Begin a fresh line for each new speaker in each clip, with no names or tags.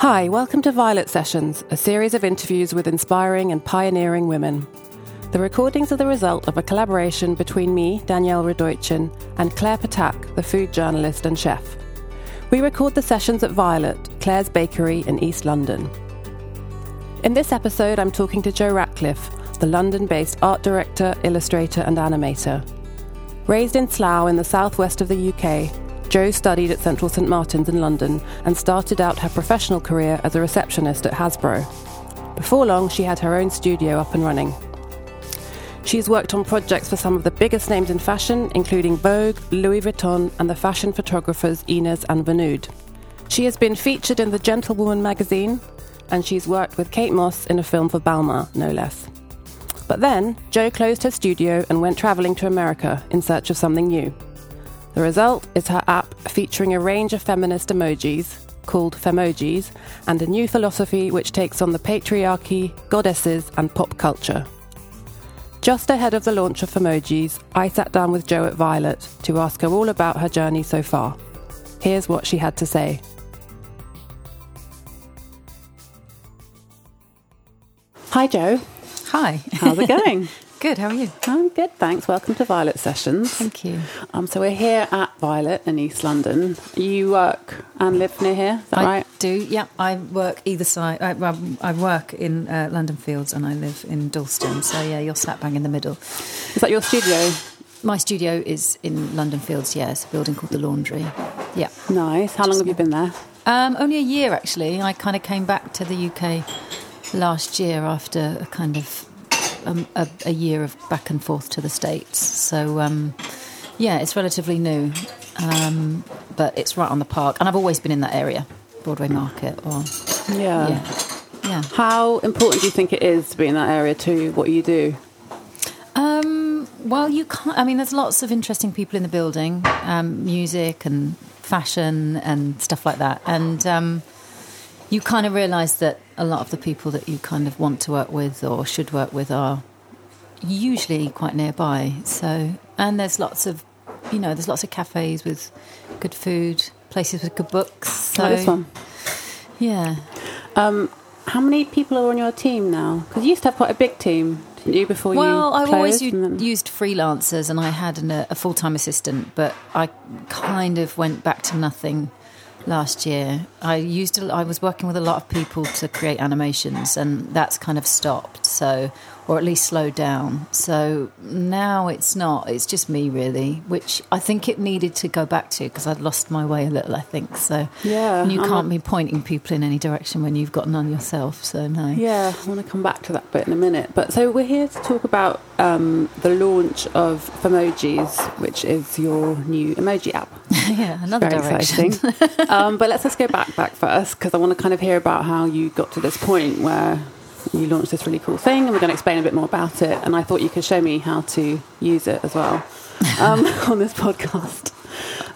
Hi, welcome to Violet Sessions, a series of interviews with inspiring and pioneering women. The recordings are the result of a collaboration between me, Danielle Radoichin, and Claire Ptak, the food journalist and chef. We record the sessions at Violet, Claire's Bakery in East London. In this episode, I'm talking to Jo Ratcliffe, the London based art director, illustrator, and animator. Raised in Slough in the southwest of the UK, Jo studied at Central St Martin's in London and started out her professional career as a receptionist at Hasbro. Before long, she had her own studio up and running. She's worked on projects for some of the biggest names in fashion, including Vogue, Louis Vuitton, and the fashion photographers Inez and Vinoodh. She has been featured in the Gentlewoman magazine, and she's worked with Kate Moss in a film for Balmain, no less. But then, Jo closed her studio and went travelling to America in search of something new. The result is her app featuring a range of feminist emojis called Femojis and a new philosophy which takes on the patriarchy, goddesses, and pop culture. Just ahead of the launch of Femojis, I sat down with Jo at Violet to ask her all about her journey so far. Here's what she had to say. Hi, Jo.
Hi.
How's it going?
good. How are you?
I'm good, thanks. Welcome to Violet Sessions.
Thank you.
Um, so we're here at Violet in East London. You work and live near here, is that
I
right?
do. Yeah, I work either side. I, well, I work in uh, London Fields and I live in Dalston. So yeah, you're slap bang in the middle.
Is that your studio?
My studio is in London Fields. Yes, a building called the Laundry. Yeah.
Nice. How long have you been there?
Um, only a year actually. I kind of came back to the UK last year after a kind of um, a, a, year of back and forth to the States. So, um, yeah, it's relatively new, um, but it's right on the park. And I've always been in that area, Broadway Market or.
Yeah.
Yeah. yeah.
How important do you think it is to be in that area to what you do?
Um, well, you can't. I mean, there's lots of interesting people in the building, um, music and fashion and stuff like that. And um, you kind of realise that a lot of the people that you kind of want to work with or should work with are usually quite nearby. So, and there's lots of, you know, there's lots of cafes with good food, places with good books. So,
like this one.
Yeah.
Um, how many people are on your team now? Because you used to have quite a big team, didn't you, before
well,
you
Well, I've always
u-
used freelancers and I had an, a full time assistant, but I kind of went back to nothing last year. I used to, I was working with a lot of people to create animations, and that's kind of stopped. So, or at least slowed down. So now it's not. It's just me really, which I think it needed to go back to because I'd lost my way a little. I think so.
Yeah,
and you can't be pointing people in any direction when you've got none yourself. So no.
Yeah, I want to come back to that bit in a minute. But so we're here to talk about um, the launch of Femojis, which is your new emoji app.
yeah, another
Very
direction.
um, but let's just go back back first because I want to kind of hear about how you got to this point where you launched this really cool thing, and we're going to explain a bit more about it. And I thought you could show me how to use it as well um, on this podcast.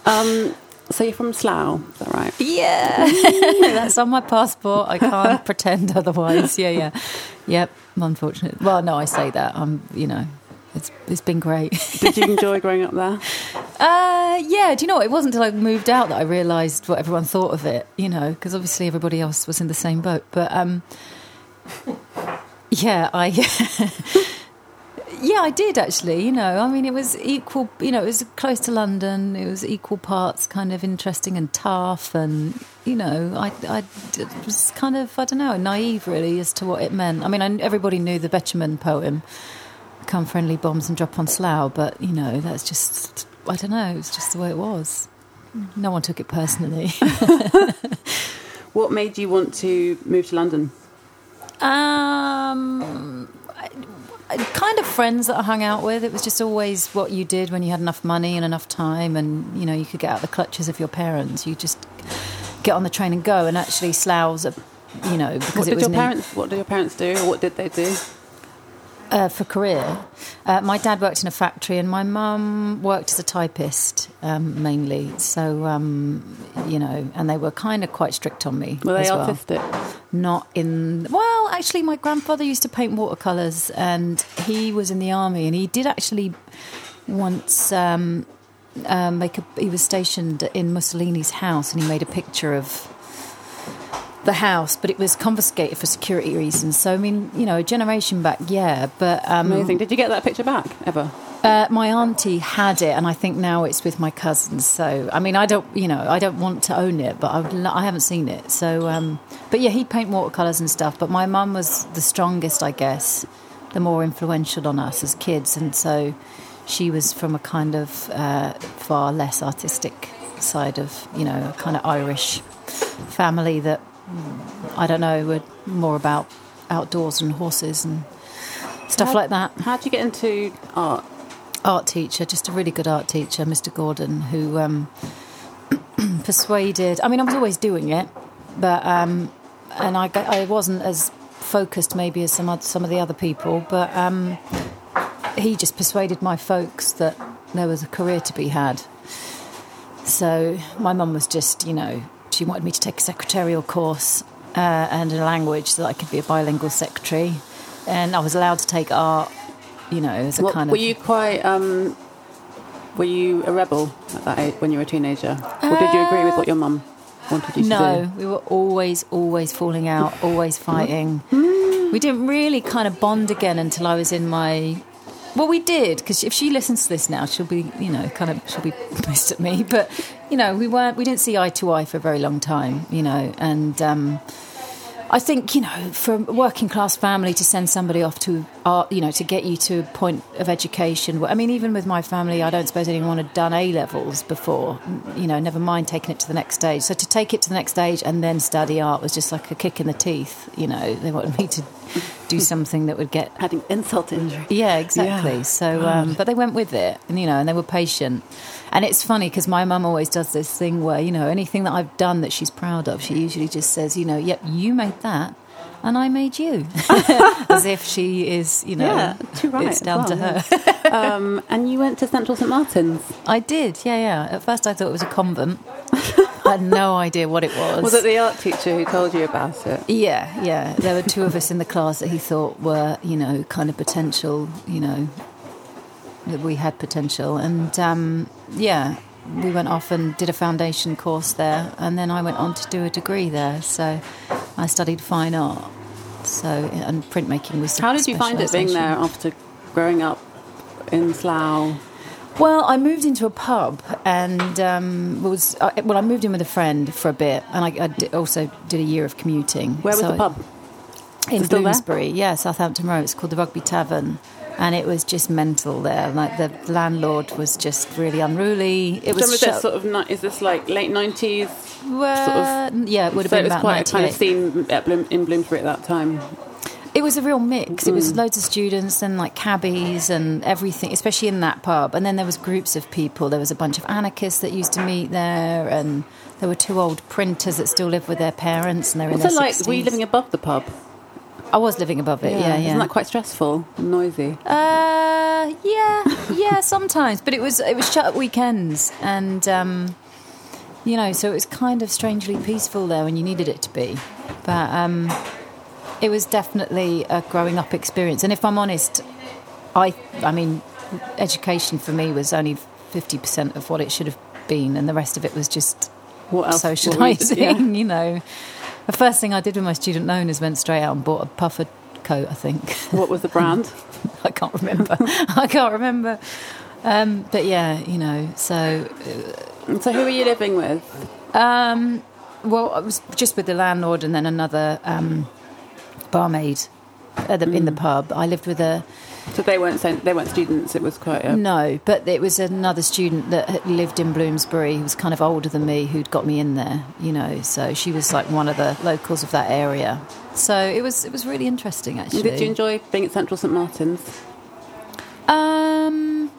Um, so you're from Slough, is that right?
Yeah, that's on my passport. I can't pretend otherwise. Yeah, yeah, yep. Unfortunately, well, no, I say that. I'm, you know, it's it's been great.
Did you enjoy growing up there?
Uh, yeah. Do you know what? It wasn't until I moved out that I realised what everyone thought of it. You know, because obviously everybody else was in the same boat. But um, yeah, I. yeah, I did actually. You know, I mean, it was equal. You know, it was close to London. It was equal parts kind of interesting and tough, and you know, I, I was kind of I don't know naive really as to what it meant. I mean, I, everybody knew the Betjeman poem, "Come friendly bombs and drop on Slough," but you know, that's just I don't know. It's just the way it was. No one took it personally.
what made you want to move to London?
Um, kind of friends that I hung out with. It was just always what you did when you had enough money and enough time, and you know you could get out of the clutches of your parents. You just get on the train and go. And actually, Slough's, a, you know, because
what
it was
your parents. What did your parents do, or what did they do?
Uh, for career, uh, my dad worked in a factory, and my mum worked as a typist um, mainly. So um, you know, and they were kind of quite strict on me.
Were they
well.
autistic?
Not in. Well, actually, my grandfather used to paint watercolors, and he was in the army, and he did actually once. Um, uh, make a, he was stationed in Mussolini's house, and he made a picture of the house, but it was confiscated for security reasons. So I mean, you know, a generation back, yeah. But um,
Amazing. Did you get that picture back ever?
uh, my auntie had it, and I think now it's with my cousins. So I mean, I don't, you know, I don't want to own it, but I, would, I haven't seen it. So, um, but yeah, he'd paint watercolors and stuff. But my mum was the strongest, I guess, the more influential on us as kids, and so she was from a kind of uh, far less artistic side of, you know, a kind of Irish family that I don't know were more about outdoors and horses and stuff
How-
like that
How did you get into art?
art teacher, just a really good art teacher, Mr. Gordon, who um, persuaded. I mean, I was always doing it, but um, and I, I wasn't as focused maybe as some some of the other people, but um, he just persuaded my folks that there was a career to be had. So my mum was just, you know, she wanted me to take a secretarial course uh, and a language so that I could be a bilingual secretary, and I was allowed to take art. You know, as a
What-
kind of.
were you quite? Um, were you a rebel at that age when you were a teenager, or did you agree with what your mum wanted you to do?
No, we were always, always falling out, always fighting.
Hmm.
We didn't really kind of bond again until I was in my. Well, we did because if she listens to this now, she'll be, you know, kind of, she'll be pissed at me. But you know, we weren't, we didn't see eye to eye for a very long time, you know, and. Um, I think you know, for a working class family to send somebody off to art, you know, to get you to a point of education. I mean, even with my family, I don't suppose anyone had done A levels before. You know, never mind taking it to the next stage. So to take it to the next stage and then study art was just like a kick in the teeth. You know, they wanted me to do something that would get
Having insult to injury.
yeah, exactly.
Yeah.
So, um, but they went with it, and you know, and they were patient. And it's funny because my mum always does this thing where you know anything that I've done that she's proud of, she usually just says, you know, yep, you made that, and I made you, as if she is, you know,
Yeah, too right
it's
as
down to
well,
her.
um, and you went to Central St Martin's.
I did, yeah, yeah. At first, I thought it was a convent. I had no idea what it was.
Was it the art teacher who told you about it?
Yeah, yeah. There were two of us in the class that he thought were, you know, kind of potential, you know, that we had potential. And um, yeah, we went off and did a foundation course there. And then I went on to do a degree there. So I studied fine art. So, and printmaking was
How did you find it being there after growing up in Slough?
Well, I moved into a pub and um, was uh, well. I moved in with a friend for a bit, and I, I also did a year of commuting.
Where was
So
the pub?
in
it still there?
Bloomsbury, yeah, Southampton Road. It's called the Rugby Tavern, and it was just mental there. Like the landlord was just really unruly. It was
Some of
shut-
sort of ni- is this like late nineties?
well, yeah, it would have
So it
been
was
about
quite a kind of
98.
scene Bloom, in Bloomsbury at that time.
It was a real mix. It was
Mm.
loads of students and like cabbies and everything, especially in that pub. And then there was groups of people. There was a bunch of anarchists that used to meet there, and there were two old printers that still live with their parents, and they're in
What's
their
it like?
60s.
Were you living above the pub?
I was living above it. Yeah, yeah.
Isn't that quite stressful, and noisy?
Uh, yeah, yeah, sometimes, but it was it was shut at weekends, and um, you know, so it was kind of strangely peaceful there when you needed it to be. But um, it was definitely a growing up experience, and if I'm honest, I I mean, education for me was only fifty percent of what it should have been, and the rest of it was just
What else? what you-
socialising.
yeah.
You know, the first thing I did with my student loan is went straight out and bought a puffer coat. I think.
What was the brand?
I can't remember. I can't remember. Um, but yeah, you know, so
And so who were you living with?
um, well, I was just with the landlord and then another um, barmaid at the, in the pub. I lived with a
So they weren't sent, they weren't students. It was quite a
no, but it was another student that had lived in Bloomsbury who was kind of older than me who'd got me in there. You know, so she was like one of the locals of that area. So it was it was really interesting actually.
Did you enjoy being at Central St Martin's?
Um,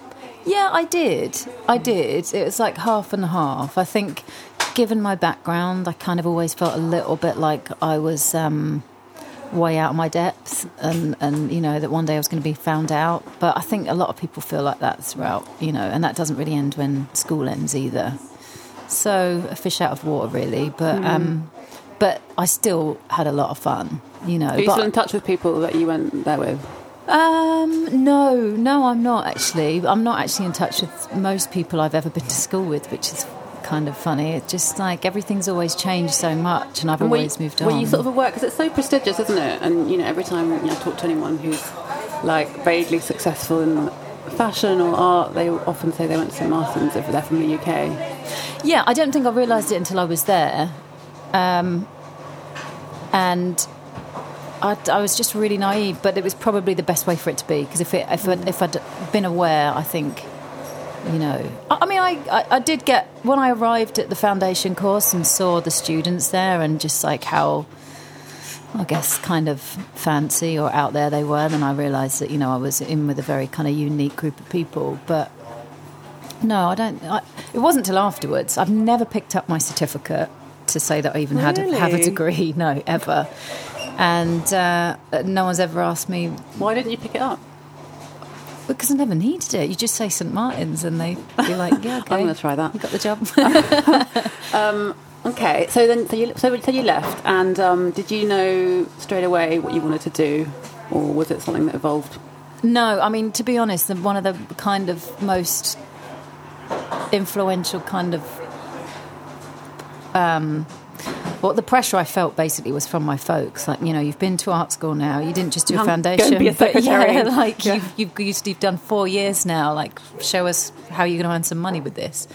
yeah, I did. I did. It was like half and half. I think, given my background, I kind of always felt a little bit like I was um, way out of my depth, and and you know that one day I was going to be found out. But I think a lot of people feel like that throughout, you know, and that doesn't really end when school ends either. So a fish out of water, really. But um, but I still had a lot of fun, you know.
Are you
but-
still in touch with people that you went there with?
um, no, no, I'm not actually. I'm not actually in touch with most people I've ever been to school with, which is kind of funny. It's just like everything's always changed so much, and I've
And
always
you,
moved on.
Were you sort of work because it's so prestigious, isn't it? And you know, every time you know, I talk to anyone who's like vaguely successful in fashion or art, they often say they went to St Martin's if they're from the UK.
Yeah, I don't think I realised it until I was there. Um, and I, I was just really naive, but it was probably the best way for it to be because if, it, if, if I'd been aware, I think, you know. I, mean, I, I, I did get, when I arrived at the foundation course and saw the students there and just like how, I guess, kind of fancy or out there they were, then I realised that, you know, I was in with a very kind of unique group of people. But no, I don't. I, it wasn't till afterwards. I've never picked up my certificate to say that I even had a, have a degree. No, ever. And uh, no one's ever asked me
Why didn't you pick it up?
Because I never needed it. You just say St Martin's, and they be like, "Yeah, okay,
I'm going to try that.
you got the job."
Okay, so then so you so, so you left, and um, did you know straight away what you wanted to do, or was it something that evolved?
No, I mean to be honest, one of the kind of most influential kind of um, well, the pressure I felt basically was from my folks. Like, you know, you've been to art school now. You didn't just do a
Come, go and
foundation,
be a
but yeah, like
Yeah.
You've, you've, you've you've done four years now. Like, show us how you're going to earn some money with this.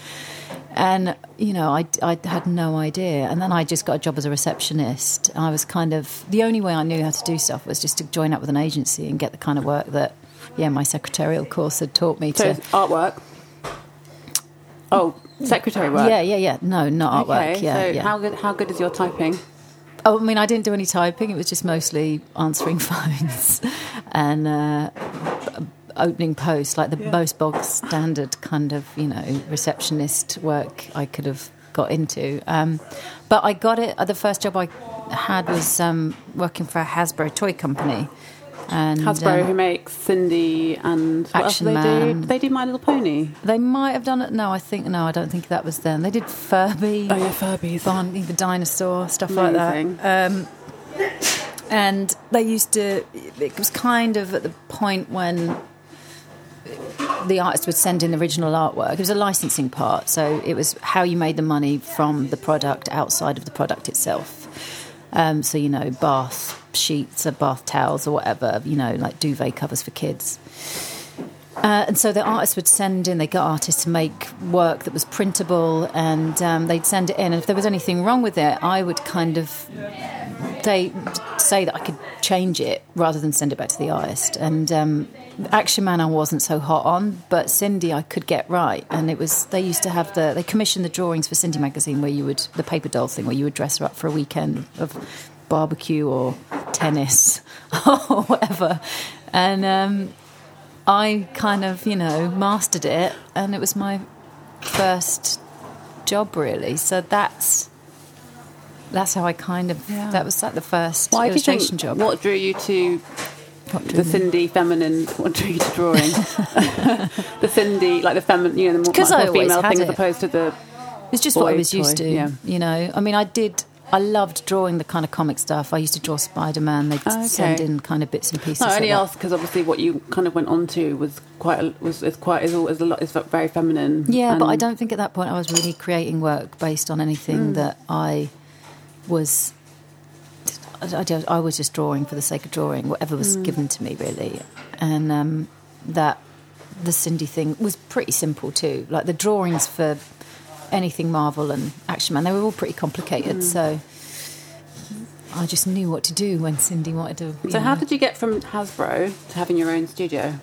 And you know, I, I had no idea. And then I just got a job as a receptionist. I was kind of the only way I knew how to do stuff was just to join up with an agency and get the kind of work that, yeah, my secretarial course had taught me
So
to.
artwork. Oh, secretary work.
Yeah, yeah, yeah. No, not artwork.
Okay,
yeah,
so
yeah.
how good how good is your typing?
Oh, I mean, I didn't do any typing. It was just mostly answering phones and uh, opening posts, like the
Yeah.
most bog standard kind of, you know, receptionist work I could have got into. Um, but I got it. uh, The first job I had was um, working for a Hasbro toy company. And
Hasbro,
um,
who makes Sindy and what else do
Action
they
Man.
do? They do My Little Pony.
they might have done it. No, I think no. I don't think that was them. They did Furby.
Oh yeah, Furbies.
Barney the dinosaur, stuff
Amazing.
like that. Um, and they used to. It was kind of at the point when the artist would send in original artwork. It was a licensing part, so it was how you made the money from the product outside of the product itself. Um, so you know, bath sheets or bath towels or whatever. You know, like duvet covers for kids. Uh, and so the artists would send in, they got artists to make work that was printable and um, they'd send it in. And if there was anything wrong with it, I would kind of they say that I could change it rather than send it back to the artist. And um, Action Man I wasn't so hot on, but Sindy I could get right. And it was, they used to have the, they commissioned the drawings for Sindy magazine where you would, the paper doll thing, where you would dress her up for a weekend of barbecue or tennis or whatever. And, um, I kind of, you know, mastered it, and it was my first job, really. So that's that's how I kind of.
Yeah.
That was like the first
Why
illustration
think?
job.
What drew you to the? Sindy feminine? What drew you to drawing? the Sindy, like the feminine, you know, the more,
'Cause
much
I
more female thing as opposed to the.
It's just what I was used to.
yeah.
You know, I mean, I did. I loved drawing the kind of comic stuff. I used to draw Spider Man. They'd
Oh, okay.
send in kind of bits and pieces.
No, I only asked because obviously what you kind of went on to was quite a, was is quite is, all, is a lot is very feminine.
Yeah, but I don't think at that point I was really creating work based on anything
Hmm.
that I was. I, I I was just drawing for the sake of drawing, whatever was
Hmm.
given to me, really. And um, that the Sindy thing was pretty simple too. Like the drawings for anything Marvel and Action Man, they were all pretty complicated.
Hmm.
So I just knew what to do when Sindy wanted to.
So how
know.
did you get from Hasbro to having your own studio?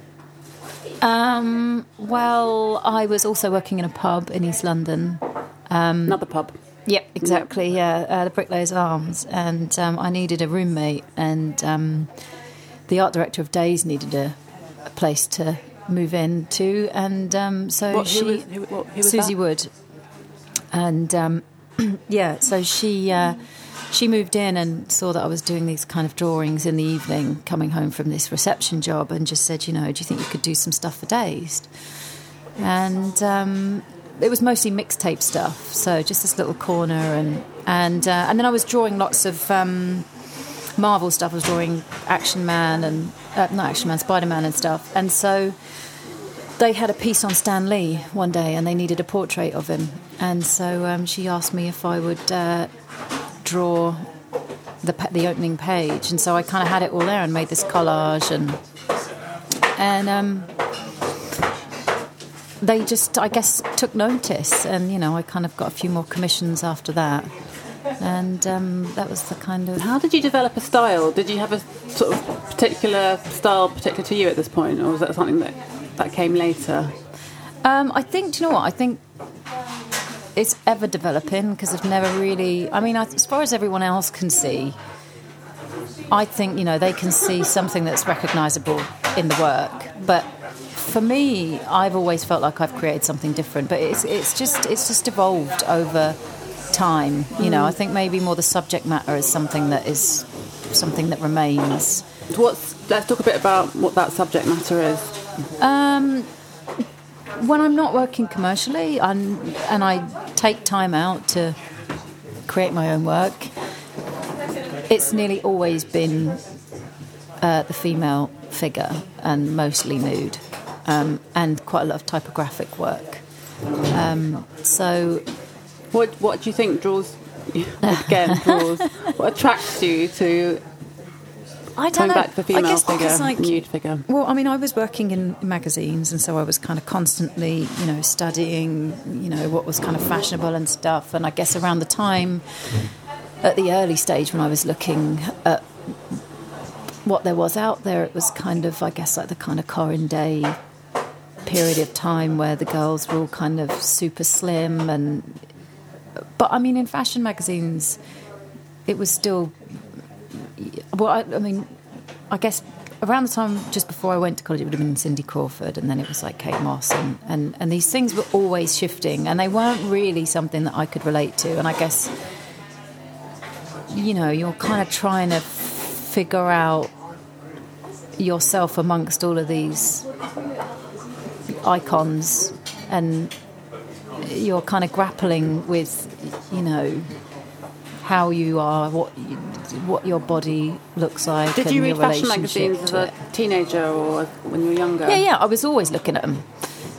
Um, well, I was also working in a pub in East London.
Not the pub.
Yep, exactly. Yeah, uh, the Bricklayers Arms, and um, I needed a roommate, and um, the art director of Dazed needed a, a place to move in to, and um, so
What,
she,
who was, who, what, who
Susie
that?
Wood, and um, yeah, so she uh, she moved in and saw that I was doing these kind of drawings in the evening, coming home from this reception job, and just said, you know, do you think you could do some stuff for Dazed? And um, it was mostly mixtape stuff, so just this little corner, and and uh, and then I was drawing lots of. Um, Marvel stuff. I was drawing Action Man and uh, not Action Man, Spider Man and stuff. And so they had a piece on Stan Lee one day, and they needed a portrait of him. And so um, she asked me if I would uh, draw the the opening page, and so I kind of had it all there and made this collage and and um, they just I guess took notice, and you know I kind of got a few more commissions after that. And um, that was the kind of.
How did you develop a style? Did you have a sort of particular style particular to you at this point, or was that something that that came later?
Um, I think. Do you know what? I think it's ever developing because I've never really. I mean, as far as everyone else can see, I think you know they can see something that's recognisable in the work, but for me, I've always felt like I've created something different. But it's it's just it's just evolved over time. You know, I think maybe more the subject matter is something that is something that remains.
What's let's talk a bit about what that subject matter is.
Um, when I'm not working commercially and and I take time out to create my own work, it's nearly always been uh, the female figure and mostly nude, um, and quite a lot of typographic work. Um, so,
what what do you think draws again draws what attracts you to
I don't know.
back the female
I guess
figure,
like,
nude figure.
Well, I mean, I was working in magazines, and so I was kind of constantly, you know, studying, you know, what was kind of fashionable and stuff. And I guess around the time, at the early stage when I was looking at what there was out there, it was kind of, I guess, like the kind of Corinne Day period of time where the girls were all kind of super slim and. But I mean, in fashion magazines, it was still well, I, I, mean, I guess around the time just before I went to college, it would have been Cindy Crawford, and then it was like Kate Moss, and, and, and these things were always shifting, and they weren't really something that I could relate to. And I guess, you know, you're kind of trying to figure out yourself amongst all of these icons, and you're kind of grappling with, you know, how you are, what you, what your body looks like.
Did you read fashion magazines as a
it.
teenager or when you were younger?
Yeah, yeah. I was always looking at them,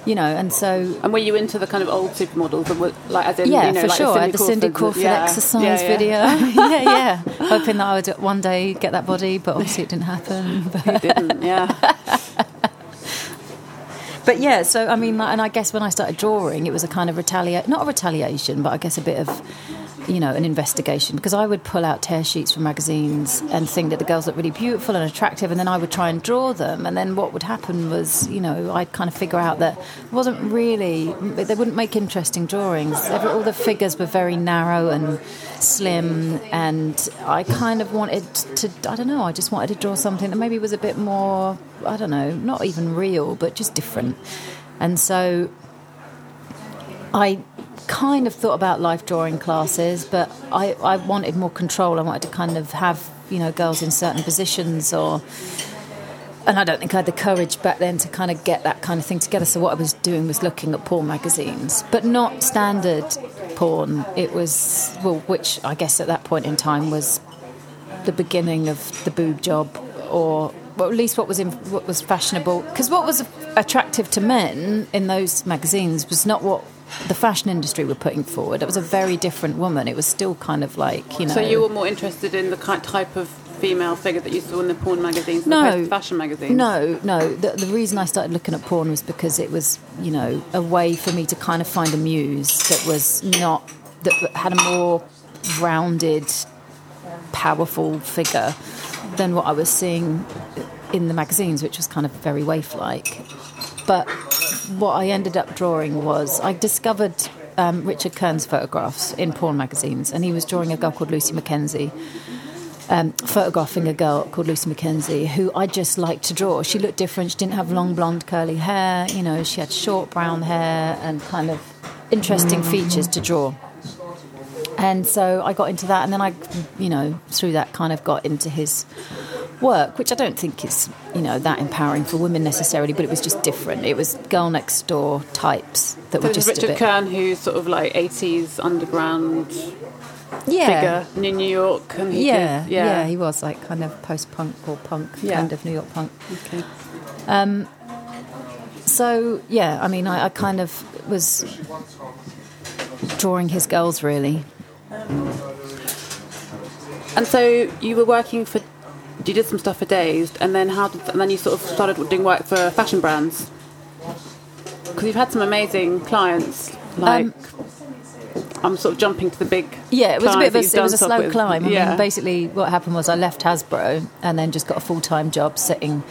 you know, and so
And were you into the kind of old supermodels, that were, like as in
yeah,
you know,
for
like
sure.
The
the Cindy Crawford
yeah.
exercise
Yeah, yeah.
video. yeah, yeah. Hoping that I would one day get that body, but obviously it didn't happen. But,
You didn't, yeah.
but yeah, so I mean, and I guess when I started drawing, it was a kind of retaliate, not a retaliation, but I guess a bit of, you know, an investigation because I would pull out tear sheets from magazines and think that the girls looked really beautiful and attractive, and then I would try and draw them, and then what would happen was, you know, I'd kind of figure out that it wasn't really, they wouldn't make interesting drawings. All the figures were very narrow and slim, and I kind of wanted to, I don't know, I just wanted to draw something that maybe was a bit more, I don't know, not even real, but just different. And so I kind of thought about life drawing classes, but I, I wanted more control. I wanted to kind of have, you know, girls in certain positions or. And I don't think I had the courage back then to kind of get that kind of thing together. So what I was doing was looking at porn magazines, but not standard porn. It was, well, which I guess at that point in time was the beginning of the boob job, or well, at least what was in, what was fashionable. Because what was attractive to men in those magazines was not what the fashion industry were putting forward. It was a very different woman. It was still kind of like you know.
So you were more interested in the kind type of female figure that you saw in the porn magazines,
No.
fashion magazines.
No, no. The, the reason I started looking at porn was because it was, you know, a way for me to kind of find a muse that was not that had a more rounded, powerful figure than what I was seeing in the magazines, which was kind of very waif-like. But what I ended up drawing was I discovered um, Richard Kern's photographs in porn magazines, and he was drawing a girl called Lucy McKenzie. um, photographing a girl called Lucy McKenzie, who I just liked to draw. She looked different. She didn't have long blonde curly hair. You know, she had short brown hair and kind of interesting features to draw. And so I got into that, and then I, you know, through that kind of got into his work, which I don't think is, you know, that empowering for women necessarily, but it was just different. It was girl next door types that
So
were just a
Richard
bit,
Kern, who's sort of like 80s underground
yeah,
figure in New York. And he
yeah,
did-
yeah,
yeah.
He was like kind of post-punk or punk,
Yeah.
kind of New York punk.
Okay.
Um, So yeah, I mean, I, I kind of was drawing his girls really.
And so you were working for, you did some stuff for Dazed, and then how did, and then you sort of started doing work for fashion brands. Because you've had some amazing clients, like
Um,
I'm sort of jumping to the big.
Yeah, it was a bit of a,
clients that you've
it was a slow
with.
climb. I
yeah.
mean, basically, what happened was I left Hasbro and then just got a full time job sitting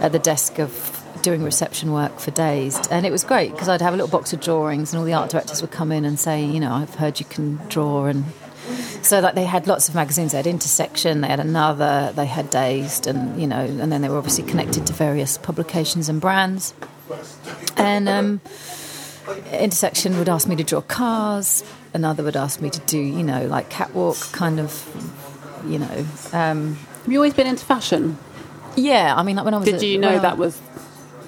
at the desk of doing reception work for Dazed, and it was great because I'd have a little box of drawings, and all the art directors would come in and say, you know, I've heard you can draw, and so like they had lots of magazines. They had Intersection, they had another, they had Dazed, and you know, and then they were obviously connected to various publications and brands, and. um Intersection would ask me to draw cars. Another would ask me to do, you know, like catwalk kind of, you know. Um,
Have you always been into fashion?
yeah, I mean, like when I was.
Did
at-
you know
I-
that was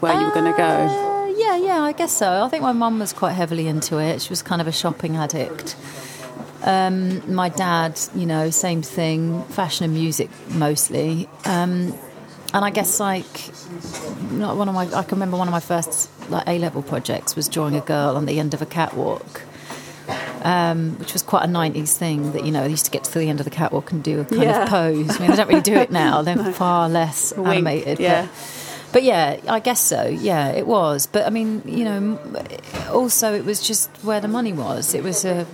where you were going to go?
Uh, yeah, yeah, I guess so. I think my mum was quite heavily into it. She was kind of a shopping addict. Um, my dad, you know, same thing, fashion and music mostly. Um, and I guess like not one of my I can remember one of my first like A level projects was drawing a girl on the end of a catwalk. Um, which was quite a 90s thing that you know they used to get to the end of the catwalk and do a kind
Yeah.
of pose. I mean, they don't really do it now; they're far less
wink,
animated.
yeah.
But, but yeah, I guess so. Yeah, it was. But I mean, you know, also it was just where the money was. It was a,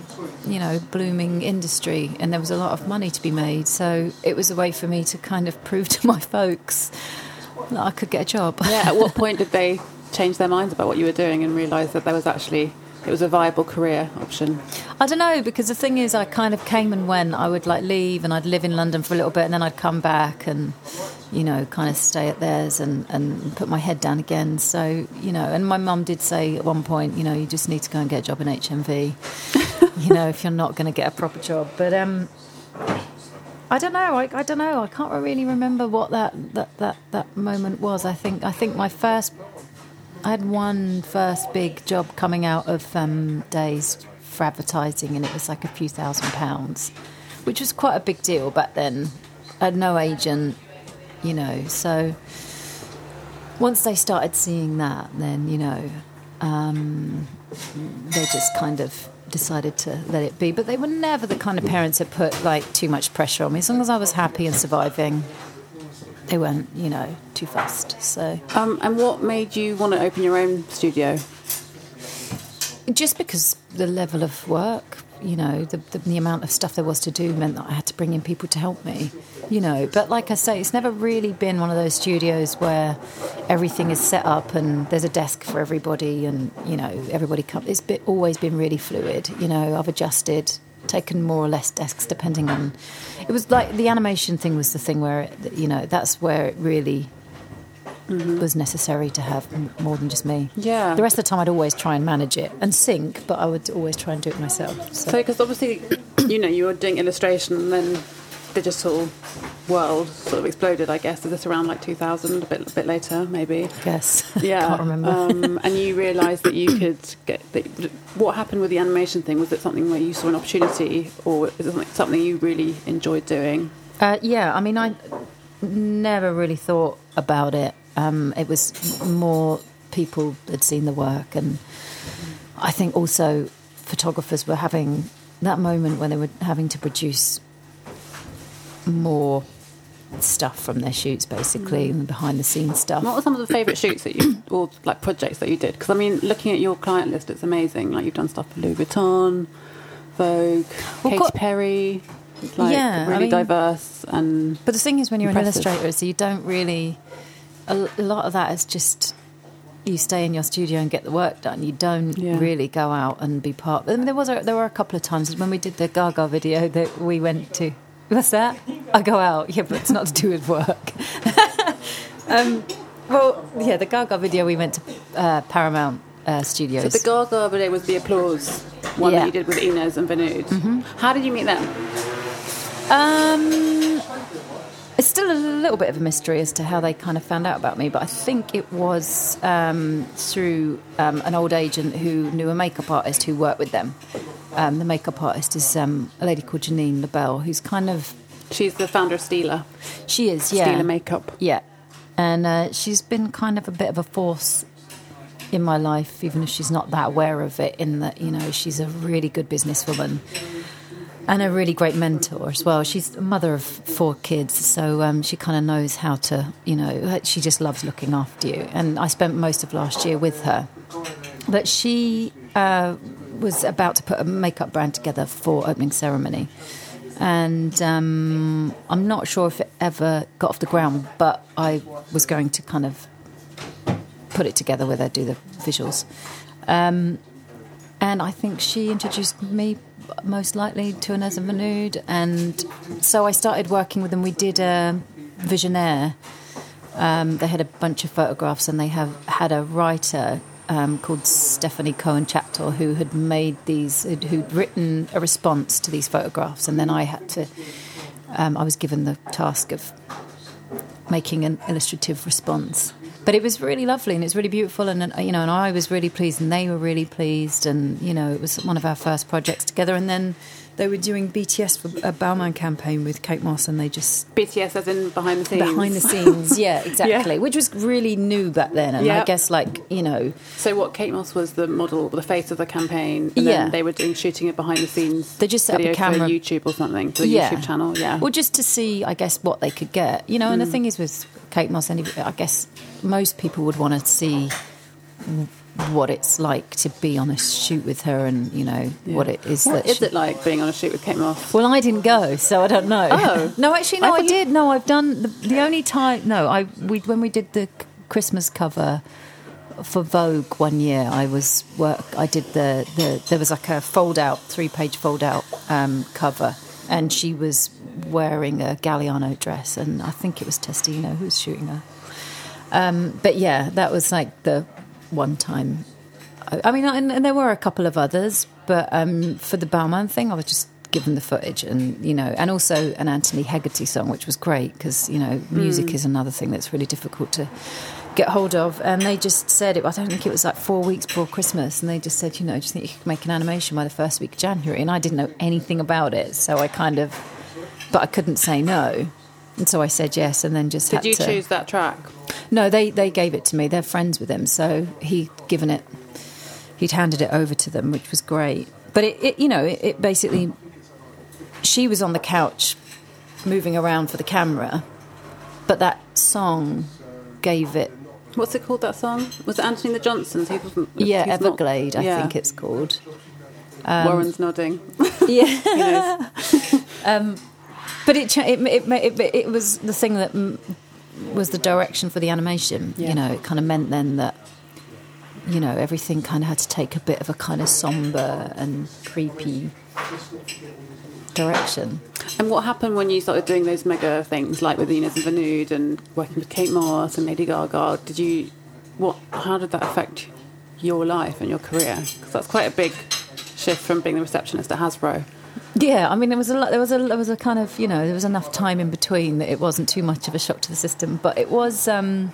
you know, blooming industry, and there was a lot of money to be made. So it was a way for me to kind of prove to my folks that I could get a job.
Yeah. At what point did they change their minds about what you were doing and realise that there was actually it was a viable career option?
I don't know because the thing is, I kind of came and went. I would like leave and I'd live in London for a little bit, and then I'd come back and you know kind of stay at theirs and and put my head down again. So you know, and my mum did say at one point, you know, you just need to go and get a job in HMV. you know, if you're not going to get a proper job, but um. I don't know. I, I don't know. I can't really remember what that, that, that, that moment was. I think I think my first I had one first big job coming out of um, Dazed for advertising, and it was like a few thousand pounds, which was quite a big deal back then. I had no agent, you know. So once they started seeing that, then you know, um, they just kind of decided to let it be. But they were never the kind of parents that put like too much pressure on me. As long as I was happy and surviving, they weren't, you know, too fussed. So.
Um, and what made you want to open your own studio?
just because the level of work, you know, the, the, the amount of stuff there was to do meant that I had to bring in people to help me, you know. But like I say, it's never really been one of those studios where everything is set up and there's a desk for everybody and, you know, everybody comes. It's been, always been really fluid, you know. I've adjusted, taken more or less desks depending on. It was like the animation thing was the thing where, it, you know, that's where it really. Mm-hmm. Was necessary to have m- more than just me.
Yeah.
The rest of the time, I'd always try and manage it and sync, but I would always try and do it myself. So,
So, because obviously, you know, you were doing illustration and then digital world sort of exploded, I guess. Is this around like 2000, a bit, a bit later, maybe?
yes,
Yeah.
can't remember.
Um, and you realised that you could get. That, what happened with the animation thing? Was it something where you saw an opportunity, or is it something, something you really enjoyed doing?
Uh, yeah, I mean, I never really thought about it. Um, it was more people had seen the work, and I think also photographers were having that moment when they were having to produce more stuff from their shoots, basically, and behind the scenes stuff.
What were some of the favourite shoots that you, or like projects that you did? Because I mean, looking at your client list, it's amazing. Like you've done stuff for Louis Vuitton, Vogue,
Well,
Katy
co-
Perry. It's like
Yeah, I
really
mean-
diverse and
But the thing is, when you're
Impressive.
an illustrator, is you don't really. A, a lot of that is just you stay in your studio and get the work done. You don't
Yeah.
really go out and be part. I mean, there was a, there were a couple of times when we did the Gaga video that we went to. What's that? I go out, yeah, but it's not to do with work. um, well, yeah, the Gaga video we went to uh, Paramount uh, Studios.
So the Gaga video was the applause one
Yeah.
that you did with Inez and Vinoodh. Mm-hmm. How did you meet them?
Um, it's still a little bit of a mystery as to how they kind of found out about me, but I think it was um, through um, an old agent who knew a makeup artist who worked with them. Um, the makeup artist is um, a lady called Jeanine Lobell, who's kind of
She's the founder of Stila,
she is yeah
Stila Makeup.
yeah, and uh, she's been kind of a bit of a force in my life, even if she's not that aware of it. In that, you know, she's a really good businesswoman and a really great mentor as well. She's a mother of four kids, so um, she kind of knows how to, you know, she just loves looking after you. And I spent most of last year with her, but she uh, was about to put a makeup brand together for opening ceremony. And um, I'm not sure if it ever got off the ground, but I was going to kind of put it together with her, do the visuals. Um, and I think she introduced me most likely to Inez and. And so I started working with them. We did a visionaire. Um, they had a bunch of photographs, and they have had a writer um, called Stephanie Cohen Chaptor who had made these, who'd written a response to these photographs, and then I had to. Um, I was given the task of making an illustrative response. But it was really lovely and it's really beautiful. And you know and I was really pleased and they were really pleased. And you know it was one of our first projects together. And then they were doing BTS for a Balmain campaign with Kate Moss, and they just
BTS as in behind the scenes.
Behind the scenes, yeah, exactly. yeah. Which was really new back then, and I guess like you know.
So what? Kate Moss was the model, the face of the campaign. And yeah, they were doing shooting it behind the scenes.
They just set up a camera,
YouTube or something, the yeah. YouTube channel. Yeah,
well, just to see, I guess, what they could get. You know, and mm. the thing is with Kate Moss, I guess most people would want to see what it's like to be on a shoot with her and you know yeah. what it is
what
that
is she... it like being on a shoot with Kate Moss?
Well I didn't go so I don't know.
Oh.
No actually no I, I did you... no I've done the, the, only time no I we when we did the Christmas cover for Vogue one year I was work I did the, the there was like a fold out three page fold out um, cover and she was wearing a Galliano dress and I think it was Testino who was shooting her. Um, but yeah, that was like the one time. I mean, and, and there were a couple of others, but um, for the Balmain thing, I was just given the footage and you know and also an antony hegarty song which was great because you know music mm. is another thing that's really difficult to get hold of and they just said it i don't think it was like four weeks before christmas and they just said you know just think you could make an animation by the first week of january and i didn't know anything about it so i kind of but i couldn't say no and so i said yes and then just
did you
to,
choose that track
no, they, they gave it to me. They're friends with him, so he'd given it, he'd handed it over to them, which was great. But it, it you know, it, it basically, she was on the couch moving around for the camera, but that song gave it.
What's it called? That song was it Antony the Johnsons? He
wasn't. Yeah, Everglade. Not, yeah. I think it's called.
Um, Warren's nodding.
Yeah. um, but it, it, it, it, it was the thing that was the direction for the animation. Yeah. You know, it kind of meant then that you know everything kind of had to take a bit of a kind of somber and creepy direction.
And what happened when you started doing those mega things like with Inez and Vinoodh and working with Kate Moss and Lady Gaga? Did you what? How did that affect your life and your career? Because that's quite a big shift from being the receptionist at Hasbro.
Yeah, I mean, there was a lot, there was a there was a kind of you know there was enough time in between that it wasn't too much of a shock to the system, but it was um,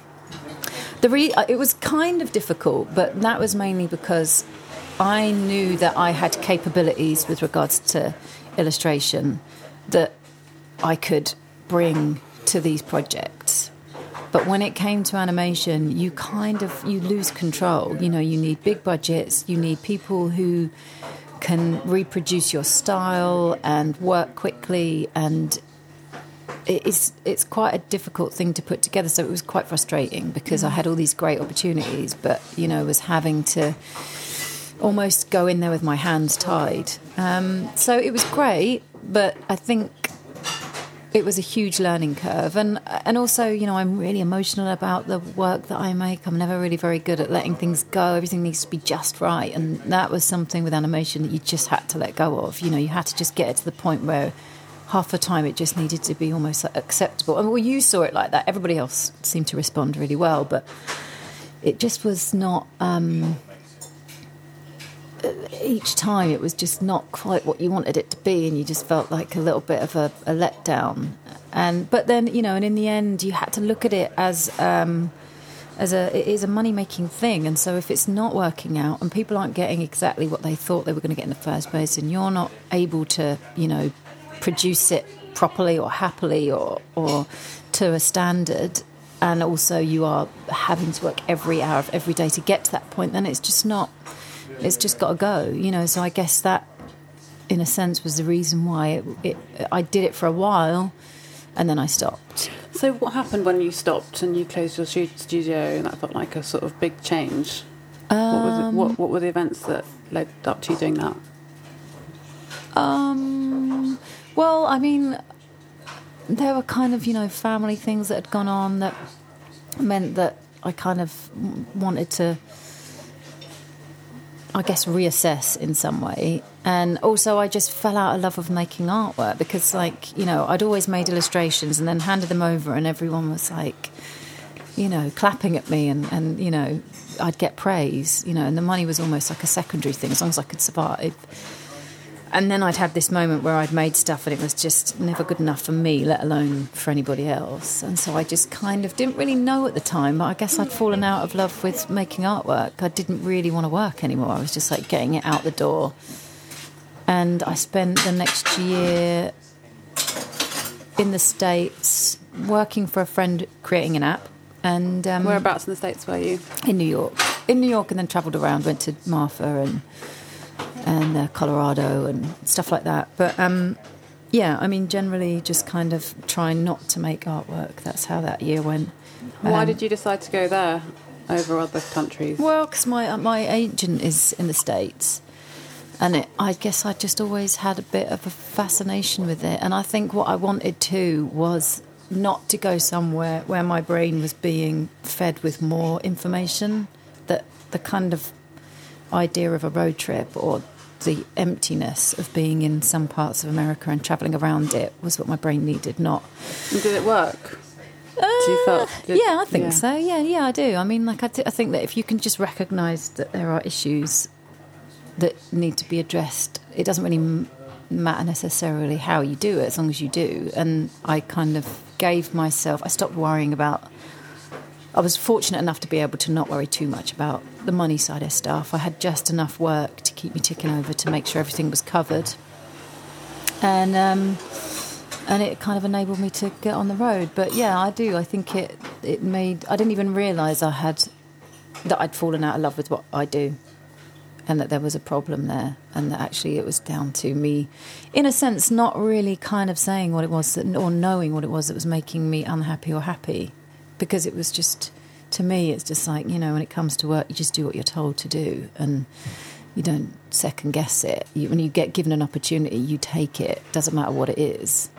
the re- uh, it was kind of difficult, but that was mainly because I knew that I had capabilities with regards to illustration that I could bring to these projects. But when it came to animation, you kind of you lose control. You know, you need big budgets, you need people who can reproduce your style and work quickly and it's it's quite a difficult thing to put together. So it was quite frustrating because I had all these great opportunities but you know was having to almost go in there with my hands tied. Um, so it was great but I think it was a huge learning curve. And and also you know I'm really emotional about the work that I make. I'm never really very good at letting things go. Everything needs to be just right. And that was something with animation that you just had to let go of. You know you had to just get it to the point where half the time it just needed to be almost acceptable. And well you saw it like that. Everybody else seemed to respond really well but it just was not um, each time it was just not quite what you wanted it to be, and you just felt like a little bit of a, a letdown. And but then you know, and in the end, you had to look at it as. Um, as a it is a money making thing and so if it's not working out and people aren't getting exactly what they thought they were going to get in the first place and you're not able to you know produce it properly or happily or or to a standard and also you are having to work every hour of every day to get to that point, then it's just not. It's just got to go, you know. So I guess that, in a sense, was the reason why it, it, I did it for a while, and then I stopped.
So what happened when you stopped and you closed your studio, and that felt like a sort of big change? Um, what, was it, what, what were the events that led up to you doing that?
Um, well, I mean, there were kind of you know family things that had gone on that meant that I kind of wanted to, I guess, reassess in some way. And also, I just fell out of love of making artwork because, like, you know, I'd always made illustrations and then handed them over, and everyone was like, you know, clapping at me, and, and you know, I'd get praise, you know, and the money was almost like a secondary thing as long as I could survive and then I'd have this moment where I'd made stuff and it was just never good enough for me, let alone for anybody else. And so I just kind of didn't really know at the time, but I guess I'd fallen out of love with making artwork. I didn't really want to work anymore. I was just like getting it out the door. And I spent the next year in the States working for a friend creating an app. And um,
whereabouts in the States were you?
In New York. In New York, and then travelled around, went to Marfa and and uh, Colorado and stuff like that. But um, yeah, I mean, generally just kind of trying not to make artwork. That's how that year went.
Why um, did you decide to go there over other countries?
Well, because my uh, my agent is in the states, and it, I guess I just always had a bit of a fascination with it. And I think what I wanted to was not to go somewhere where my brain was being fed with more information. That the kind of idea of a road trip or the emptiness of being in some parts of America and travelling around it was what my brain needed, not.
And did it work?
Uh, you felt, did, yeah, I think yeah. so. Yeah, yeah, I do. I mean, like, I, th- I think that if you can just recognise that there are issues that need to be addressed, it doesn't really m- matter necessarily how you do it, as long as you do. And I kind of gave myself, I stopped worrying about I was fortunate enough to be able to not worry too much about the money side of stuff. I had just enough work to keep me ticking over to make sure everything was covered, and um, and it kind of enabled me to get on the road. But yeah, I do. I think it it made. I didn't even realise I had that I'd fallen out of love with what I do, and that there was a problem there, and that actually it was down to me, in a sense, not really kind of saying what it was that, or knowing what it was that was making me unhappy or happy because it was just to me it's just like you know when it comes to work you just do what you're told to do and you don't second guess it. You, when you get given an opportunity you take it. Doesn't matter what it is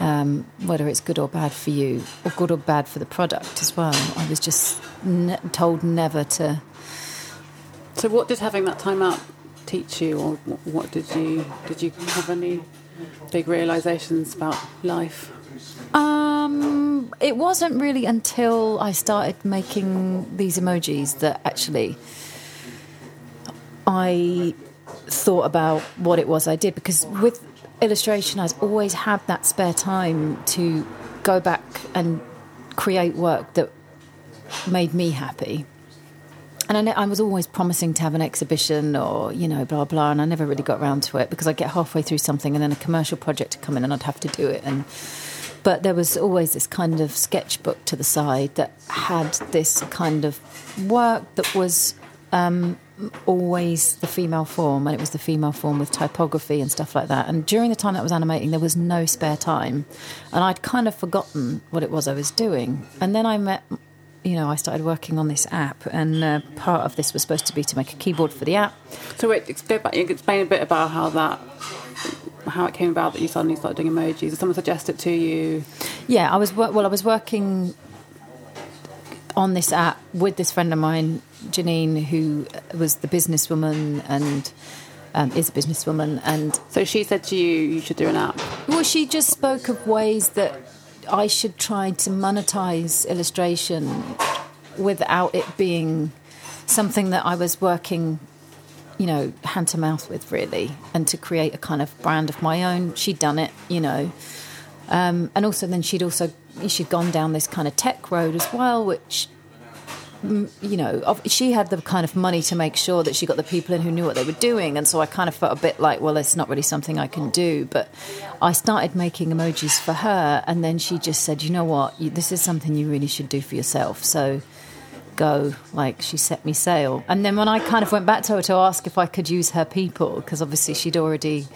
um, whether it's good or bad for you or good or bad for the product as well. I was just ne- told never to.
So what did having that time out teach you or what did you did you have any big realizations about life?
Um, it wasn't really until I started making these emojis that actually I thought about what it was I did because with illustration, I've always had that spare time to go back and create work that made me happy. And I, I, was always promising to have an exhibition or, you know, blah, blah. And I never really got around to it because I'd get halfway through something and then a commercial project would come in and I'd have to do it. And but there was always this kind of sketchbook to the side that had this kind of work that was um, always the female form, and it was the female form with typography and stuff like that. And during the time that I was animating, there was no spare time, and I'd kind of forgotten what it was I was doing. And then I met you know, I started working on this app, and uh, part of this was supposed to be to make a keyboard for the app.
So, wait, explain a bit about how that how it came about that you suddenly started doing emojis? Did someone suggest it to you?
Yeah, I was well. I was working on this app with this friend of mine, Jeanine, who was the businesswoman and um, is a businesswoman. And
so she said to you, you should do an app.
Well, she just spoke of ways that I should try to monetize illustration without it being something that I was working you know, hand to mouth with really, and to create a kind of brand of my own. She'd done it, you know, um, and also then she'd also she'd gone down this kind of tech road as well, which you know, she had the kind of money to make sure that she got the people in who knew what they were doing. And so I kind of felt a bit like, well, it's not really something I can do. But I started making emojis for her. And then she just said, you know what, this is something you really should do for yourself. So go. Like she set me sail. And then when I kind of went back to her to ask if I could use her people, because obviously she'd already,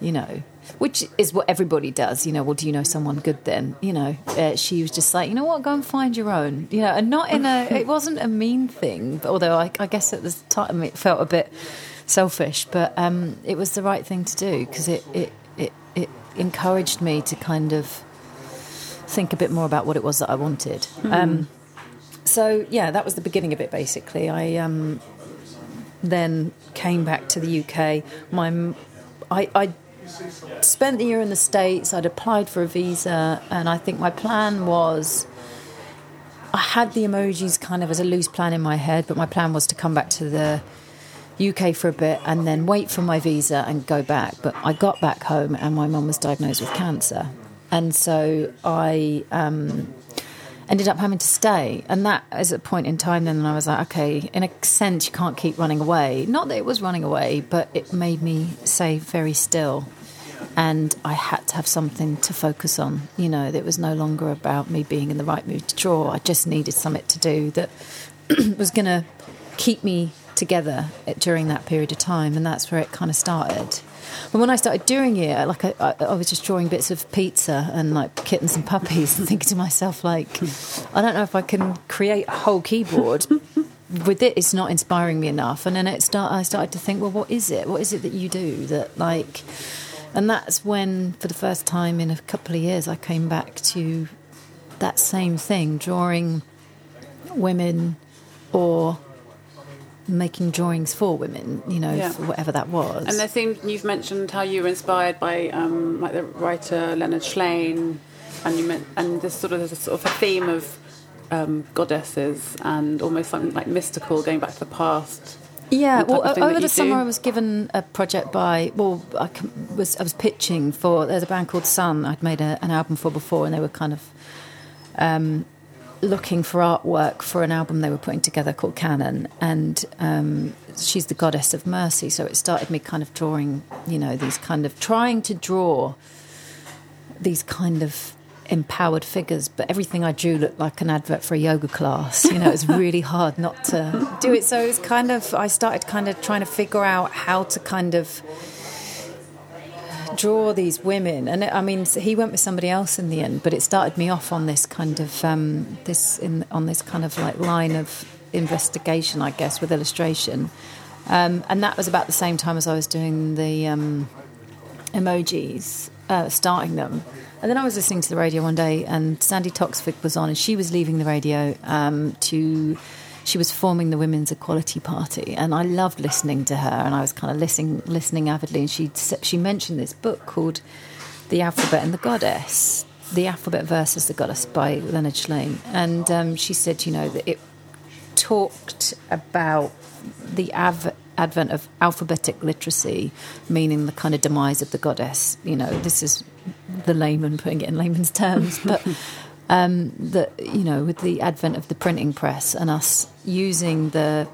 you know, which is what everybody does. You know, well, do you know someone good then? You know, uh, she was just like, you know what, go and find your own. You know, and not in a, it wasn't a mean thing, but although I, I guess at the time it felt a bit selfish, but um, it was the right thing to do because it, it, it, it encouraged me to kind of think a bit more about what it was that I wanted. Mm. Um, so yeah, that was the beginning of it. Basically, I um, then came back to the UK. My I, I spent the year in the States, I'd applied for a visa, and I think my plan was I had the emojis kind of as a loose plan in my head, but my plan was to come back to the UK for a bit and then wait for my visa and go back. But I got back home and my mum was diagnosed with cancer. And so I um, ended up having to stay. And that is a point in time then I was like, okay, in a sense, you can't keep running away. Not that it was running away, but it made me say very still and I had to have something to focus on. You know, it was no longer about me being in the right mood to draw. I just needed something to do that was going to keep me together eh, during that period of time, and that's where it kind of started. But when I started doing it, like I, I, I, was just drawing bits of pizza and like kittens and puppies, and thinking to myself, like, I don't know if I can create a whole keyboard. With it, it's not inspiring me enough, and then it start. I started to think, well, what is it? What is it that you do that like? And that's when, for the first time in a couple of years, I came back to that same thing drawing women or making drawings for women, you know, yeah. whatever that was.
And I think you've mentioned how you were inspired by um, like the writer Leonard Shlain, and you meant, and this sort of there's sort of a theme of um, goddesses and almost something like mystical, going back to the past.
Yeah, well, over the summer? I was given a project by. Well, I was I was pitching for. There's a band called Sun. I'd made a, an album for before, and they were kind of um, looking for artwork for an album they were putting together called Kannon, and um, she's the goddess of mercy. So it started me kind of drawing, you know, these kind of trying to draw these kind of empowered figures, but everything I drew looked like an advert for a yoga class. You know, it was really hard not to do it. So it was kind of, I started kind of trying to figure out how to kind of draw these women. And I mean, he went with somebody else in the end, but it started me off on this kind of, um, this, in, on this kind of like line of investigation, I guess, with illustration. Um, and that was about the same time as I was doing the um, emojis, uh, starting them. And then I was listening to the radio one day, and Sandi Toksvig was on, and she was leaving the radio um, to. She was forming the Women's Equality Party, and I loved listening to her. And I was kind of listening, listening avidly. And she she mentioned this book called "The Alphabet and the Goddess," "The Alphabet versus the Goddess" by Leonard Shlain. And um, she said, you know, that it talked about the av- advent of alphabetic literacy, meaning the kind of demise of the goddess. You know, this is the layman putting it in layman's terms, but um, that you know, with the advent of the printing press and us using the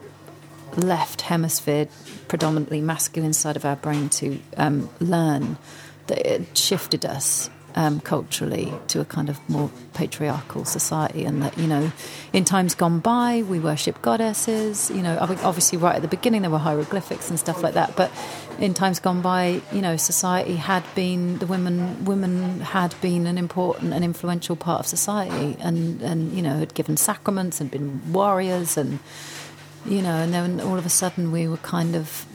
left hemisphere, predominantly masculine side of our brain, to um, learn, that it shifted us um, culturally to a kind of more patriarchal society, and that you know, in times gone by, we worship goddesses. You know, obviously, right at the beginning, there were hieroglyphics and stuff like that, but in times gone by, you know, society had been the women women had been an important and influential part of society, and and you know, had given sacraments and been warriors, and you know, and then all of a sudden we were kind of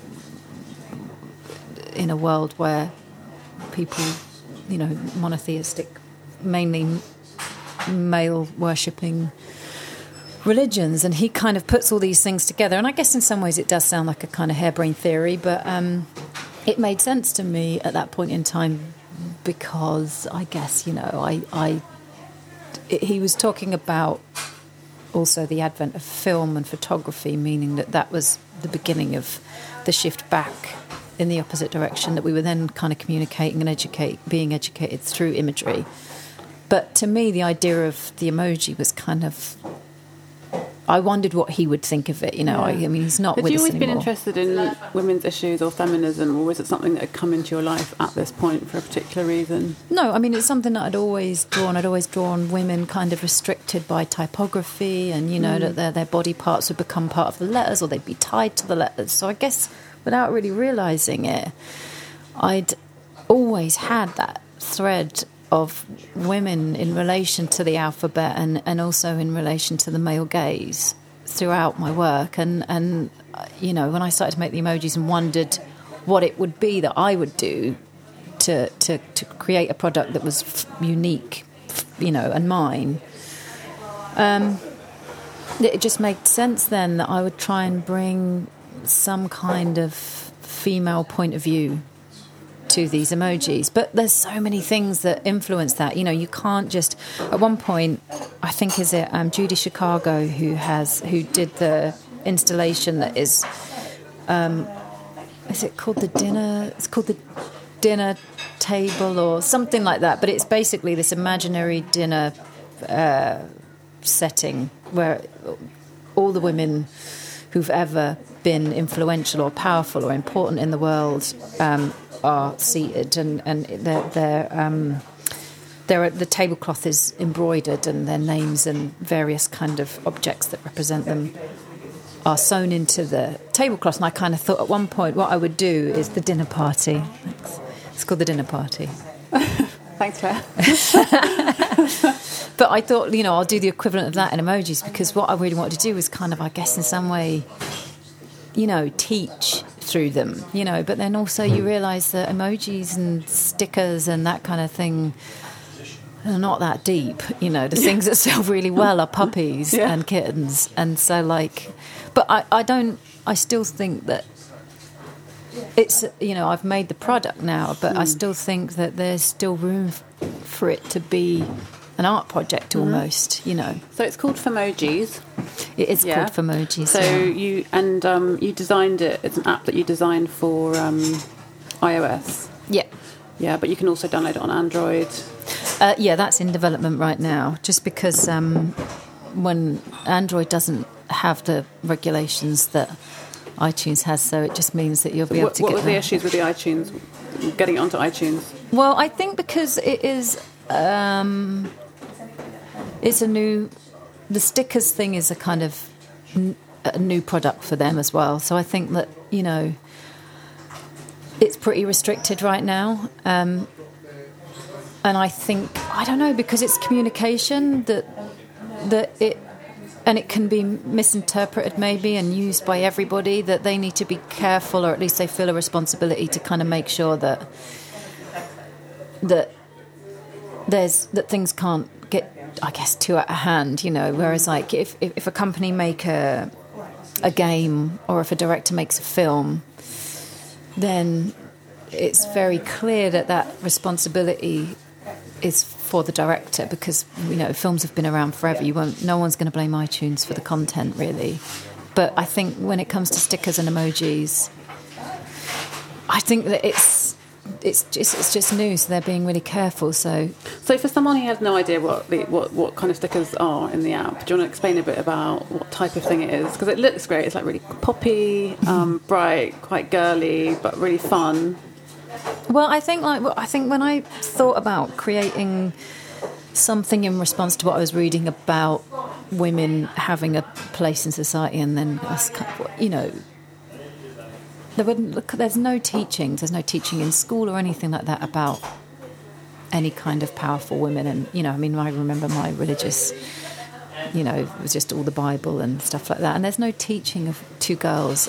in a world where people you know, monotheistic, mainly male worshipping religions. And he kind of puts all these things together. And I guess in some ways it does sound like a kind of harebrained theory, but um, it made sense to me at that point in time because I guess, you know, I, I it, he was talking about also the advent of film and photography, meaning that that was the beginning of the shift back in the opposite direction that we were then kind of communicating and educate being educated through imagery but to me the idea of the emoji was kind of I wondered what he would think of it. You know, I, I mean, he's not.
Had you always been interested in women's issues or feminism, or was it something that had come into your life at this point for a particular reason?
No, I mean it's something that I'd always drawn. I'd always drawn women kind of restricted by typography, and you know hmm. that their their body parts would become part of the letters, or they'd be tied to the letters. So I guess without really realizing it, I'd always had that thread of women in relation to the alphabet, and and also in relation to the male gaze throughout my work. And and you know when I started to make the emojis and wondered what it would be that I would do to, to, to create a product that was f- unique, f- you know, and mine. Um, it just made sense then that I would try and bring some kind of female point of view to these emojis. But there's so many things that influence that. You know, you can't just. At one point, I think is it um, Judy Chicago who has who did the installation that is. Um, is it called the dinner? It's called the dinner table or something like that. But it's basically this imaginary dinner uh, setting where all the women who've ever been influential or powerful or important in the world um, are seated, and and they're. they're um, there are, the tablecloth is embroidered, and their names and various kind of objects that represent them are sewn into the tablecloth. And I kind of thought at one point what I would do is the dinner party. It's called the dinner party.
Thanks, Claire.
But I thought, you know, I'll do the equivalent of that in emojis because what I really wanted to do was kind of, I guess, in some way, you know, teach through them, you know. But then also you realise that emojis and stickers and that kind of thing are not that deep, you know. The things that sell really well are puppies
Yeah.
and kittens. And so, like, but I, I don't, I still think that it's you know I've made the product now, but I hmm. still think that there's still room f- for it to be an art project almost. You know,
So it's called Femojis.
it is
Yeah.
called Femojis.
So
yeah.
you and um, you designed it. It's an app that you designed for um, iOS.
yeah.
Yeah, but you can also download it on Android.
Uh, yeah, that's in development right now. Just because um, when Android doesn't have the regulations that iTunes has, so it just means that you'll be able
What,
to
what
get
were the
the-
issues with the iTunes? Getting it onto iTunes.
Well, I think because it is, um, it's a new, the stickers thing is a kind of n- a new product for them as well. So I think that you know, it's pretty restricted right now. Um, and I think I don't know because it's communication that that it and it can be misinterpreted maybe and used by everybody that they need to be careful or at least they feel a responsibility to kind of make sure that that there's that things can't get I guess too at of hand, you know. Whereas like if if, if a company make a a game or if a director makes a film, then it's very clear that that responsibility is for the director because you know films have been around forever. You won't. No one's going to blame iTunes for the content, really. But I think when it comes to stickers and emojis, I think that it's it's just it's just new, so they're being really careful. So
So for someone who has no idea what the, what what kind of stickers are in the app, do you want to explain a bit about what type of thing it is? Because it looks great. It's like really poppy, um, bright, quite girly, but really fun.
Well, I think like well, I think when I thought about creating something in response to what I was reading about women having a place in society, and then us, you know, there wouldn't look. There's no teachings. There's no teaching in school or anything like that about any kind of powerful women. And you know, I mean, I remember my religious. You know, it was just all the Bible and stuff like that. And there's no teaching of two girls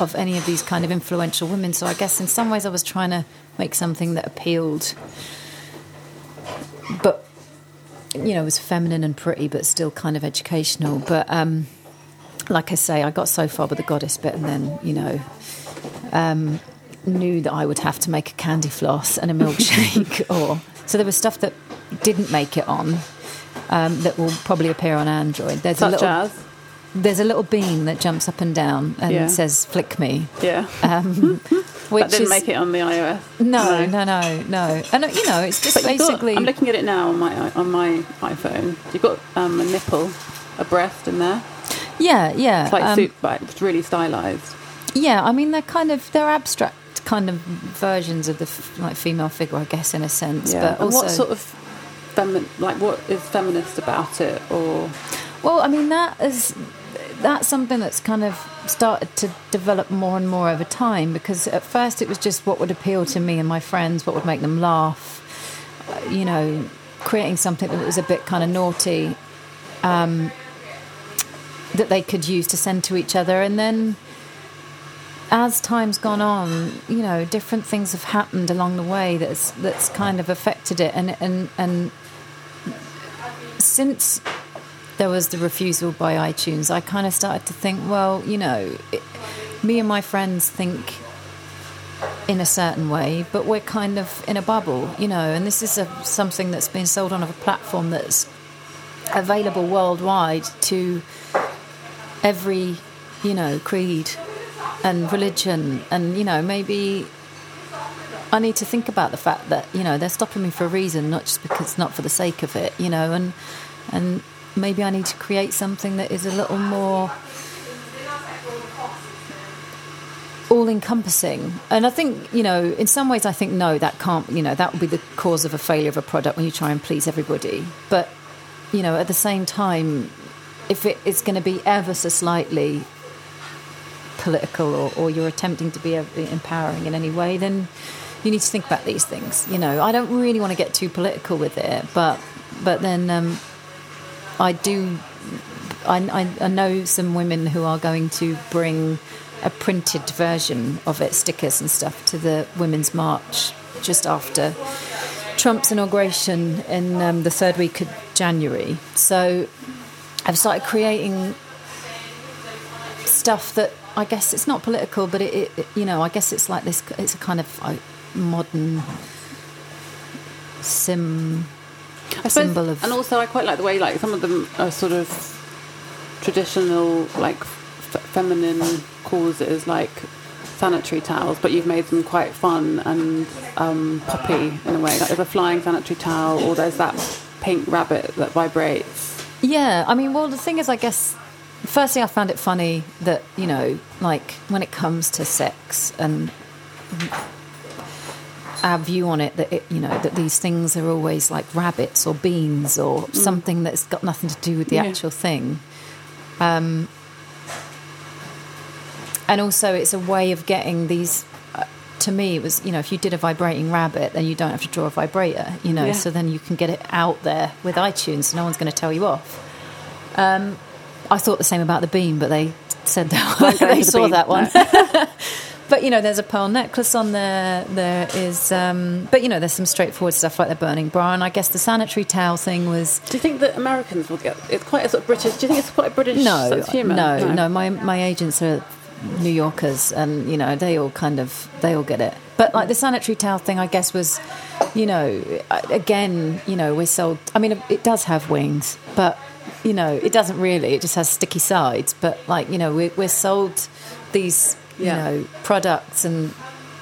of any of these kind of influential women. So I guess in some ways I was trying to make something that appealed, but you know, was feminine and pretty, but still kind of educational. But um, like I say, I got so far with the goddess bit, and then you know, um, knew that I would have to make a candy floss and a milkshake, or so there was stuff that didn't make it on. Um, that will probably appear on Android. There's a little
as,
there's a little bean that jumps up and down and
Yeah.
says "flick me,"
yeah,
um, which
that didn't
is
make it on the iOS.
no, no, no, no. And uh, you know, it's just
you've got-
basically.
I'm looking at it now on my on my iPhone. You've got um, a nipple, a breast in there.
Yeah, yeah.
It's like
um,
soup, but it's really stylized.
Yeah, I mean they're kind of they're abstract kind of versions of the f- like female figure, I guess, in a sense.
Yeah.
But
and what sort of femin like what is feminist about it, or
well, I mean that is that's something that's kind of started to develop more and more over time because at first it was just what would appeal to me and my friends, what would make them laugh, uh, you know, creating something that was a bit kind of naughty um, that they could use to send to each other, and then as time's gone on, you know, different things have happened along the way that's that's kind of affected it, and and and since there was the refusal by iTunes, I kind of started to think, well, you know, it, me and my friends think in a certain way, but we're kind of in a bubble, you know, and this is a, something that's been sold on a platform that's available worldwide to every, you know, creed and religion, and you know, maybe I need to think about the fact that you know they're stopping me for a reason, not just because not for the sake of it, you know, and and maybe I need to create something that is a little more all encompassing. And I think, you know, in some ways, I think no, that can't, you know, that would be the cause of a failure of a product when you try and please everybody. But, you know, at the same time, if it is going to be ever so slightly political or, or you're attempting to be empowering in any way, then you need to think about these things. You know, I don't really want to get too political with it, but but then um, I do. I, I, I know some women who are going to bring a printed version of it, stickers and stuff, to the Women's March just after Trump's inauguration in um, the third week of January. So I've started creating stuff that I guess it's not political, but it, it you know, I guess it's like this. It's a kind of like, modern sim
I suppose,
symbol of.
and also I quite like the way like some of them are sort of traditional like f- feminine causes like sanitary towels, but you've made them quite fun and um, poppy in a way. Like there's a flying sanitary towel, or there's that pink rabbit that vibrates.
Yeah, I mean, well, the thing is, I guess, firstly, I found it funny that, you know, like when it comes to sex and our view on it, that, it, you know, that these things are always like rabbits or beans or mm. something that's got nothing to do with the yeah. actual thing. Um, and also, it's a way of getting these. Uh, to me, it was you know if you did a vibrating rabbit, then you don't have to draw a vibrator, you know. Yeah. So then you can get it out there with iTunes. So no one's going to tell you off. Um, I thought the same about the beam, but they said that they saw bean. that one. No. but you know, there's a pearl necklace on there. There is, um, but you know, there's some straightforward stuff like the burning bra, and I guess the sanitary towel thing was.
Do you think that Americans will get? It's quite a sort of British. Do you think it's quite a British
no,
humour?
No, no, no. My my agents are New Yorkers, and you know, they all kind of they all get it. But like the sanitary towel thing, I guess was, you know, again, you know, we're sold. I mean, it does have wings, but you know, it doesn't really. It just has sticky sides. But like, you know, we're, we're sold these you yeah. know, products and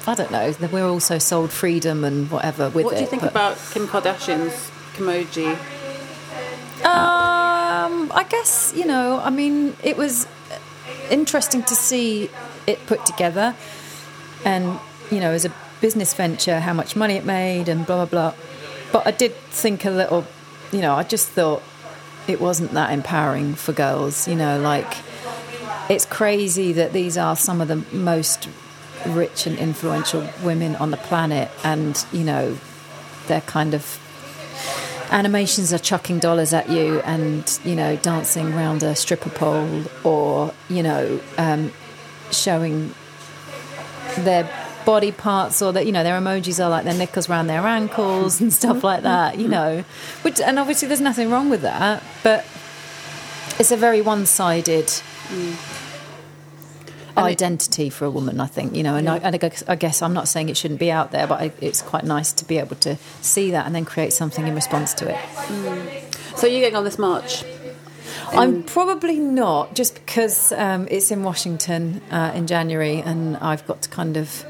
I don't know. We're also sold freedom and whatever with it.
What do you think about Kim Kardashian's Kimoji?
Um, I guess you know. I mean, it was interesting to see it put together, and you know, as a business venture, how much money it made, and blah blah blah. But I did think a little. You know, I just thought it wasn't that empowering for girls. You know, like it's crazy that these are some of the most rich and influential women on the planet, and you know, they're kind of animations are chucking dollars at you and you know dancing around a stripper pole or you know um, showing their body parts or that you know their emojis are like their knickers around their ankles and stuff like that you know which and obviously there's nothing wrong with that but it's a very one-sided mm identity for a woman, I think, you know, and, yeah. I, and I, guess, I, guess, I'm not saying it shouldn't be out there, but I, it's quite nice to be able to see that and then create something in response to it.
Mm. So, are you going on this march?
I'm probably not, just because um, it's in Washington uh, in January and I've got to kind of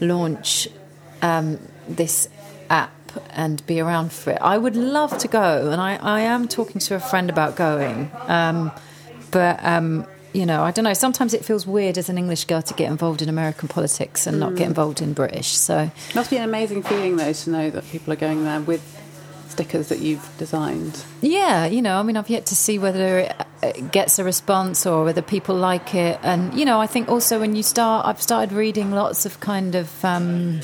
launch um, this app and be around for it. I would love to go, and I, I am talking to a friend about going. Um, but um, you know, I don't know. Sometimes it feels weird as an English girl to get involved in American politics and mm. not get mm. involved in British. So
it must be an amazing feeling though to know that people are going there with stickers that you've designed.
Yeah, you know, I mean, I've yet to see whether it gets a response or whether people like it. And you know, I think also when you start, I've started reading lots of kind of. Um,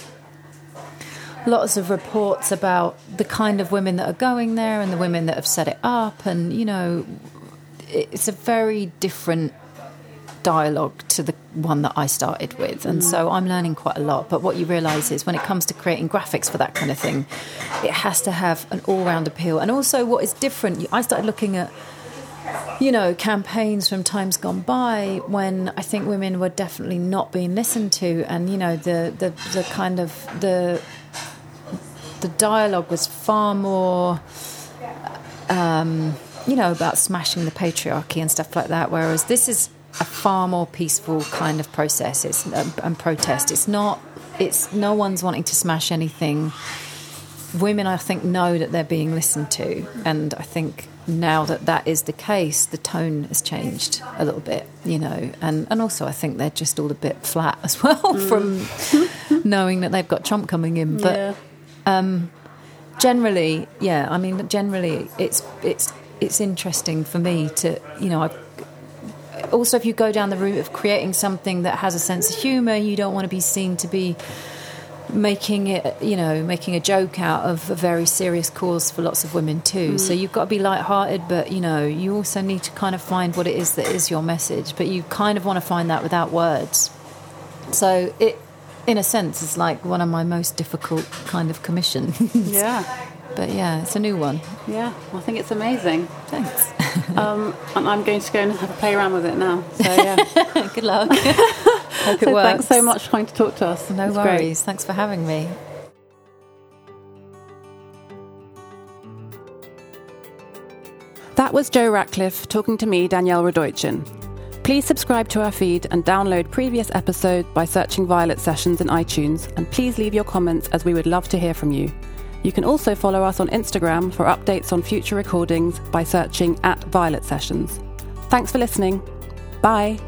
lots of reports about the kind of women that are going there and the women that have set it up and you know it's a very different dialogue to the one that I started with. And so I'm learning quite a lot. But what you realise is when it comes to creating graphics for that kind of thing, it has to have an all round appeal. And also, what is different, I started looking at you know, campaigns from times gone by when I think women were definitely not being listened to, and you know, the the, the kind of the the dialogue was far more. Um, you know, about smashing the patriarchy and stuff like that. Whereas this is a far more peaceful kind of process. It's um, and protest. It's not. It's no one's wanting to smash anything. Women, I think, know that they're being listened to, and I think now that that is the case, the tone has changed a little bit, you know, and and also I think they're just all a bit flat as well mm. from knowing that they've got Trump coming in, but. Yeah. Um, generally, yeah, I mean, generally, it's it's it's interesting for me to, you know, I've, also if you go down the route of creating something that has a sense of humour, you don't want to be seen to be making it, you know, making a joke out of a very serious cause for lots of women too. Mm. So you've got to be light-hearted, but you know, you also need to kind of find what it is that is your message. But you kind of want to find that without words. So it, in a sense, is like one of my most difficult kind of commissions.
Yeah.
But yeah, it's a new one.
Yeah, I think it's amazing.
Thanks.
um, and I'm going to go and have a play around with it now. So yeah,
good luck. Hope it so works.
Thanks so much for coming to talk to us.
No
it's
worries.
Great.
Thanks for having me.
That was Jo Ratcliffe talking to me, Danielle Radojcin. Please subscribe to our feed and download previous episodes by searching Violet Sessions in iTunes, and please leave your comments as we would love to hear from you. You can also follow us on Instagram for updates on future recordings by searching at Violet Sessions. Thanks for listening. Bye.